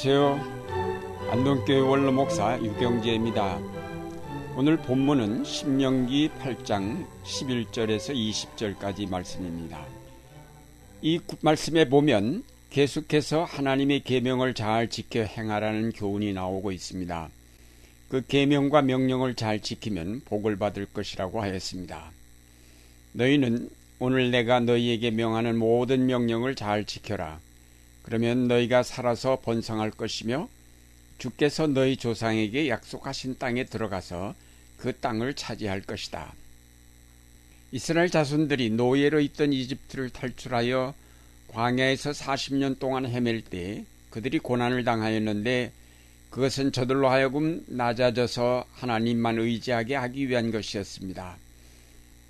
안녕하세요. 안동교회 원로 목사 유경재입니다. 오늘 본문은 신명기 8장 11절에서 20절까지 말씀입니다. 이 말씀에 보면 계속해서 하나님의 계명을 잘 지켜 행하라는 교훈이 나오고 있습니다. 그 계명과 명령을 잘 지키면 복을 받을 것이라고 하였습니다. 너희는 오늘 내가 너희에게 명하는 모든 명령을 잘 지켜라. 그러면 너희가 살아서 번성할 것이며 주께서 너희 조상에게 약속하신 땅에 들어가서 그 땅을 차지할 것이다. 이스라엘 자손들이 노예로 있던 이집트를 탈출하여 광야에서 40년 동안 헤맬 때 그들이 고난을 당하였는데 그것은 저들로 하여금 낮아져서 하나님만 의지하게 하기 위한 것이었습니다.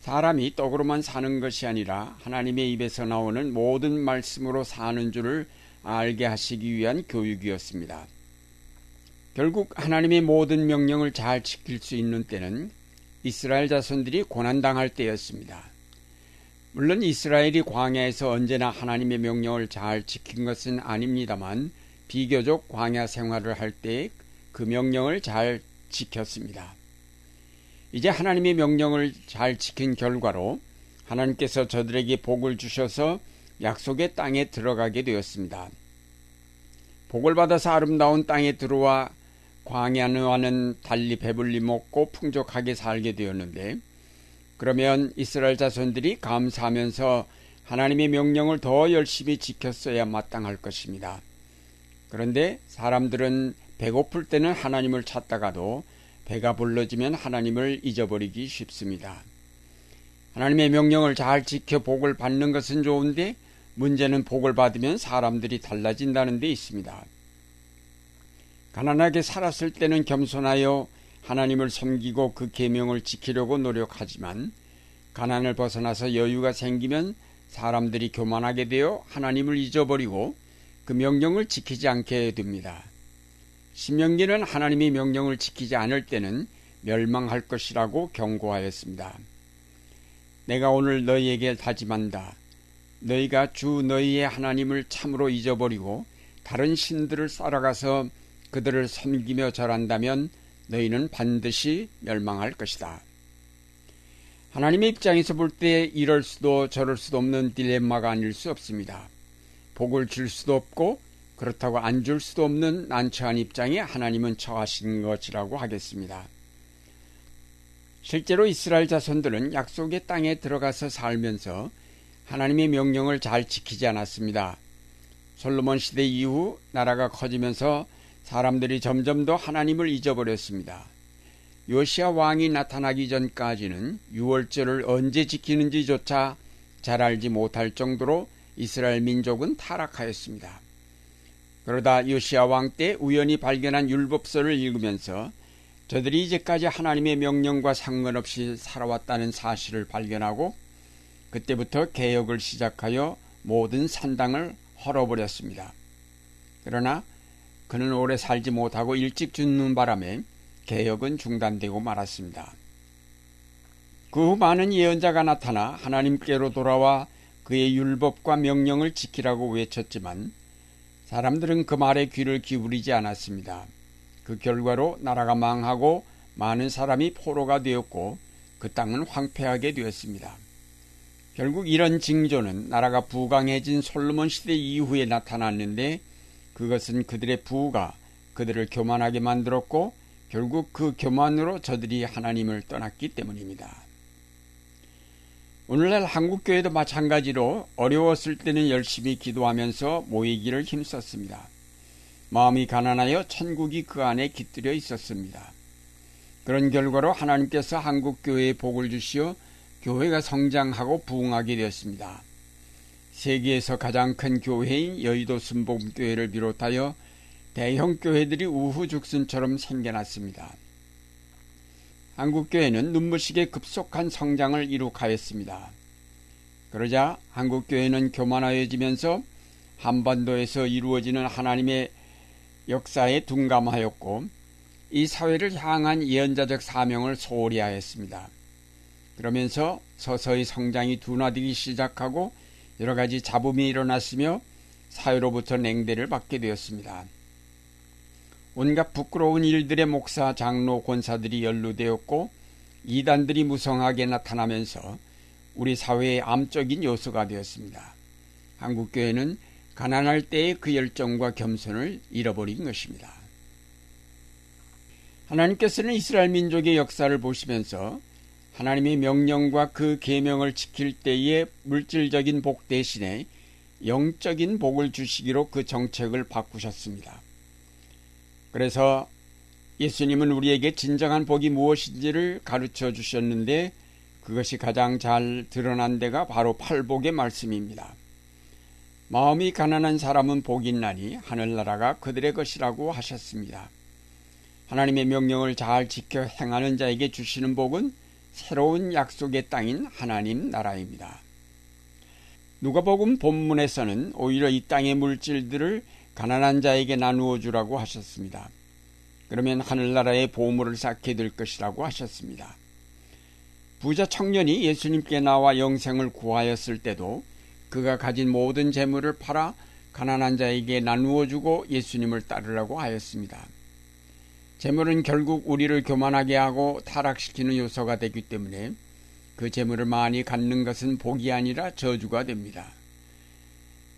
사람이 떡으로만 사는 것이 아니라 하나님의 입에서 나오는 모든 말씀으로 사는 줄을 알게 하시기 위한 교육이었습니다. 결국 하나님의 모든 명령을 잘 지킬 수 있는 때는 이스라엘 자손들이 고난당할 때였습니다. 물론 이스라엘이 광야에서 언제나 하나님의 명령을 잘 지킨 것은 아닙니다만 비교적 광야 생활을 할 때 그 명령을 잘 지켰습니다. 이제 하나님의 명령을 잘 지킨 결과로 하나님께서 저들에게 복을 주셔서 약속의 땅에 들어가게 되었습니다. 복을 받아서 아름다운 땅에 들어와 광야와는 달리 배불리 먹고 풍족하게 살게 되었는데 그러면 이스라엘 자손들이 감사하면서 하나님의 명령을 더 열심히 지켰어야 마땅할 것입니다. 그런데 사람들은 배고플 때는 하나님을 찾다가도 배가 불러지면 하나님을 잊어버리기 쉽습니다. 하나님의 명령을 잘 지켜 복을 받는 것은 좋은데 문제는 복을 받으면 사람들이 달라진다는 데 있습니다. 가난하게 살았을 때는 겸손하여 하나님을 섬기고 그 계명을 지키려고 노력하지만 가난을 벗어나서 여유가 생기면 사람들이 교만하게 되어 하나님을 잊어버리고 그 명령을 지키지 않게 됩니다. 신명기는 하나님의 명령을 지키지 않을 때는 멸망할 것이라고 경고하였습니다. 내가 오늘 너희에게 다짐한다. 너희가 주 너희의 하나님을 참으로 잊어버리고 다른 신들을 따라가서 그들을 섬기며 절한다면 너희는 반드시 멸망할 것이다. 하나님의 입장에서 볼 때 이럴 수도 저럴 수도 없는 딜레마가 아닐 수 없습니다. 복을 줄 수도 없고 그렇다고 안 줄 수도 없는 난처한 입장에 하나님은 처하신 것이라고 하겠습니다. 실제로 이스라엘 자손들은 약속의 땅에 들어가서 살면서 하나님의 명령을 잘 지키지 않았습니다. 솔로몬 시대 이후 나라가 커지면서 사람들이 점점 더 하나님을 잊어버렸습니다. 요시아 왕이 나타나기 전까지는 유월절을 언제 지키는지조차 잘 알지 못할 정도로 이스라엘 민족은 타락하였습니다. 그러다 요시아 왕 때 우연히 발견한 율법서를 읽으면서 저들이 이제까지 하나님의 명령과 상관없이 살아왔다는 사실을 발견하고 그때부터 개혁을 시작하여 모든 산당을 헐어버렸습니다. 그러나 그는 오래 살지 못하고 일찍 죽는 바람에 개혁은 중단되고 말았습니다. 그 후 많은 예언자가 나타나 하나님께로 돌아와 그의 율법과 명령을 지키라고 외쳤지만 사람들은 그 말에 귀를 기울이지 않았습니다. 그 결과로 나라가 망하고 많은 사람이 포로가 되었고 그 땅은 황폐하게 되었습니다. 결국 이런 징조는 나라가 부강해진 솔로몬 시대 이후에 나타났는데 그것은 그들의 부가 그들을 교만하게 만들었고 결국 그 교만으로 저들이 하나님을 떠났기 때문입니다. 오늘날 한국교회도 마찬가지로 어려웠을 때는 열심히 기도하면서 모이기를 힘썼습니다. 마음이 가난하여 천국이 그 안에 깃들여 있었습니다. 그런 결과로 하나님께서 한국교회에 복을 주시어 교회가 성장하고 부흥하게 되었습니다. 세계에서 가장 큰 교회인 여의도 순복음교회를 비롯하여 대형 교회들이 우후죽순처럼 생겨났습니다. 한국교회는 눈부시게 급속한 성장을 이룩하였습니다. 그러자 한국교회는 교만하여지면서 한반도에서 이루어지는 하나님의 역사에 둔감하였고 이 사회를 향한 예언자적 사명을 소홀히 하였습니다. 그러면서 서서히 성장이 둔화되기 시작하고 여러 가지 잡음이 일어났으며 사회로부터 냉대를 받게 되었습니다. 온갖 부끄러운 일들의 목사, 장로, 권사들이 연루되었고 이단들이 무성하게 나타나면서 우리 사회의 암적인 요소가 되었습니다. 한국교회는 가난할 때의 그 열정과 겸손을 잃어버린 것입니다. 하나님께서는 이스라엘 민족의 역사를 보시면서 하나님의 명령과 그 계명을 지킬 때의 물질적인 복 대신에 영적인 복을 주시기로 그 정책을 바꾸셨습니다. 그래서 예수님은 우리에게 진정한 복이 무엇인지를 가르쳐 주셨는데 그것이 가장 잘 드러난 데가 바로 팔복의 말씀입니다. 마음이 가난한 사람은 복이 있나니 하늘나라가 그들의 것이라고 하셨습니다. 하나님의 명령을 잘 지켜 행하는 자에게 주시는 복은 새로운 약속의 땅인 하나님 나라입니다. 누가복음 본문에서는 오히려 이 땅의 물질들을 가난한 자에게 나누어 주라고 하셨습니다. 그러면 하늘나라의 보물을 쌓게 될 것이라고 하셨습니다. 부자 청년이 예수님께 나와 영생을 구하였을 때도 그가 가진 모든 재물을 팔아 가난한 자에게 나누어 주고 예수님을 따르라고 하였습니다. 재물은 결국 우리를 교만하게 하고 타락시키는 요소가 되기 때문에 그 재물을 많이 갖는 것은 복이 아니라 저주가 됩니다.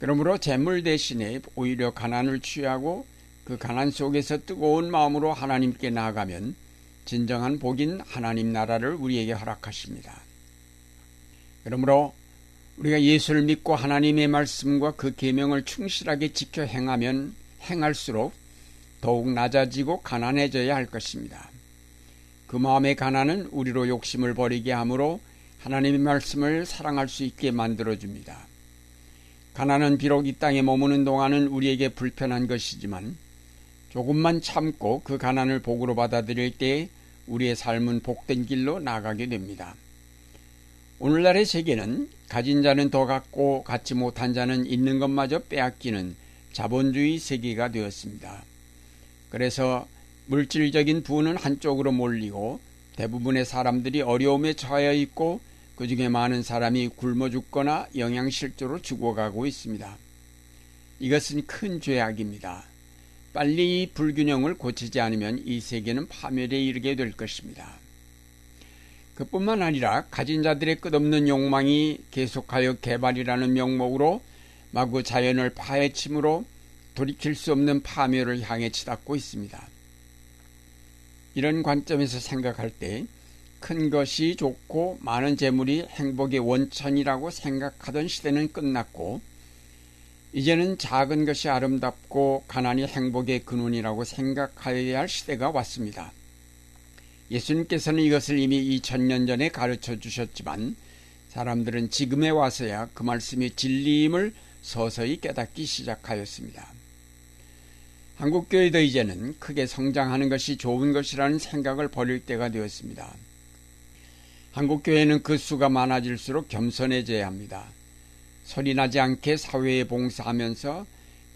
그러므로 재물 대신에 오히려 가난을 취하고 그 가난 속에서 뜨거운 마음으로 하나님께 나아가면 진정한 복인 하나님 나라를 우리에게 허락하십니다. 그러므로 우리가 예수를 믿고 하나님의 말씀과 그 계명을 충실하게 지켜 행하면 행할수록 더욱 낮아지고 가난해져야 할 것입니다. 그 마음의 가난은 우리로 욕심을 버리게 하므로 하나님의 말씀을 사랑할 수 있게 만들어 줍니다. 가난은 비록 이 땅에 머무는 동안은 우리에게 불편한 것이지만 조금만 참고 그 가난을 복으로 받아들일 때 우리의 삶은 복된 길로 나가게 됩니다. 오늘날의 세계는 가진 자는 더 갖고 갖지 못한 자는 있는 것마저 빼앗기는 자본주의 세계가 되었습니다. 그래서 물질적인 부는 한쪽으로 몰리고 대부분의 사람들이 어려움에 처해 있고 그 중에 많은 사람이 굶어 죽거나 영양실조로 죽어가고 있습니다. 이것은 큰 죄악입니다. 빨리 이 불균형을 고치지 않으면 이 세계는 파멸에 이르게 될 것입니다. 그뿐만 아니라 가진 자들의 끝없는 욕망이 계속하여 개발이라는 명목으로 마구 자연을 파헤침으로 돌이킬 수 없는 파멸을 향해 치닫고 있습니다. 이런 관점에서 생각할 때 큰 것이 좋고 많은 재물이 행복의 원천이라고 생각하던 시대는 끝났고 이제는 작은 것이 아름답고 가난이 행복의 근원이라고 생각하여야 할 시대가 왔습니다. 예수님께서는 이것을 이미 2000년 전에 가르쳐 주셨지만 사람들은 지금에 와서야 그 말씀의 진리임을 서서히 깨닫기 시작하였습니다. 한국교회도 이제는 크게 성장하는 것이 좋은 것이라는 생각을 버릴 때가 되었습니다. 한국교회는 그 수가 많아질수록 겸손해져야 합니다. 소리 나지 않게 사회에 봉사하면서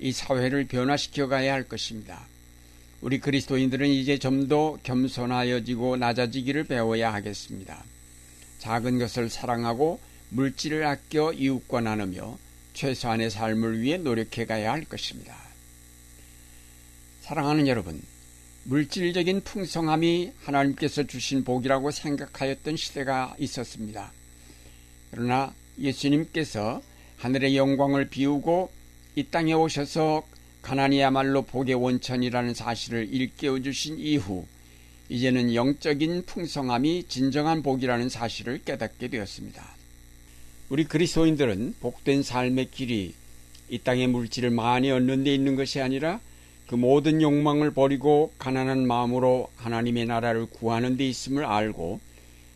이 사회를 변화시켜 가야 할 것입니다. 우리 그리스도인들은 이제 좀 더 겸손하여지고 낮아지기를 배워야 하겠습니다. 작은 것을 사랑하고 물질을 아껴 이웃과 나누며 최소한의 삶을 위해 노력해 가야 할 것입니다. 사랑하는 여러분, 물질적인 풍성함이 하나님께서 주신 복이라고 생각하였던 시대가 있었습니다. 그러나 예수님께서 하늘의 영광을 비우고 이 땅에 오셔서 가난이야말로 복의 원천이라는 사실을 일깨워 주신 이후 이제는 영적인 풍성함이 진정한 복이라는 사실을 깨닫게 되었습니다. 우리 그리스도인들은 복된 삶의 길이 이 땅의 물질을 많이 얻는 데 있는 것이 아니라 그 모든 욕망을 버리고 가난한 마음으로 하나님의 나라를 구하는 데 있음을 알고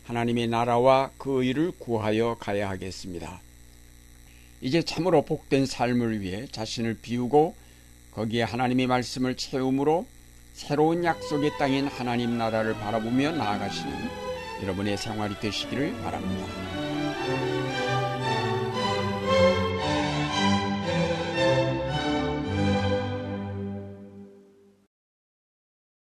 하나님의 나라와 그 의를 구하여 가야 하겠습니다. 이제 참으로 복된 삶을 위해 자신을 비우고 거기에 하나님의 말씀을 채움으로 새로운 약속의 땅인 하나님 나라를 바라보며 나아가시는 여러분의 생활이 되시기를 바랍니다.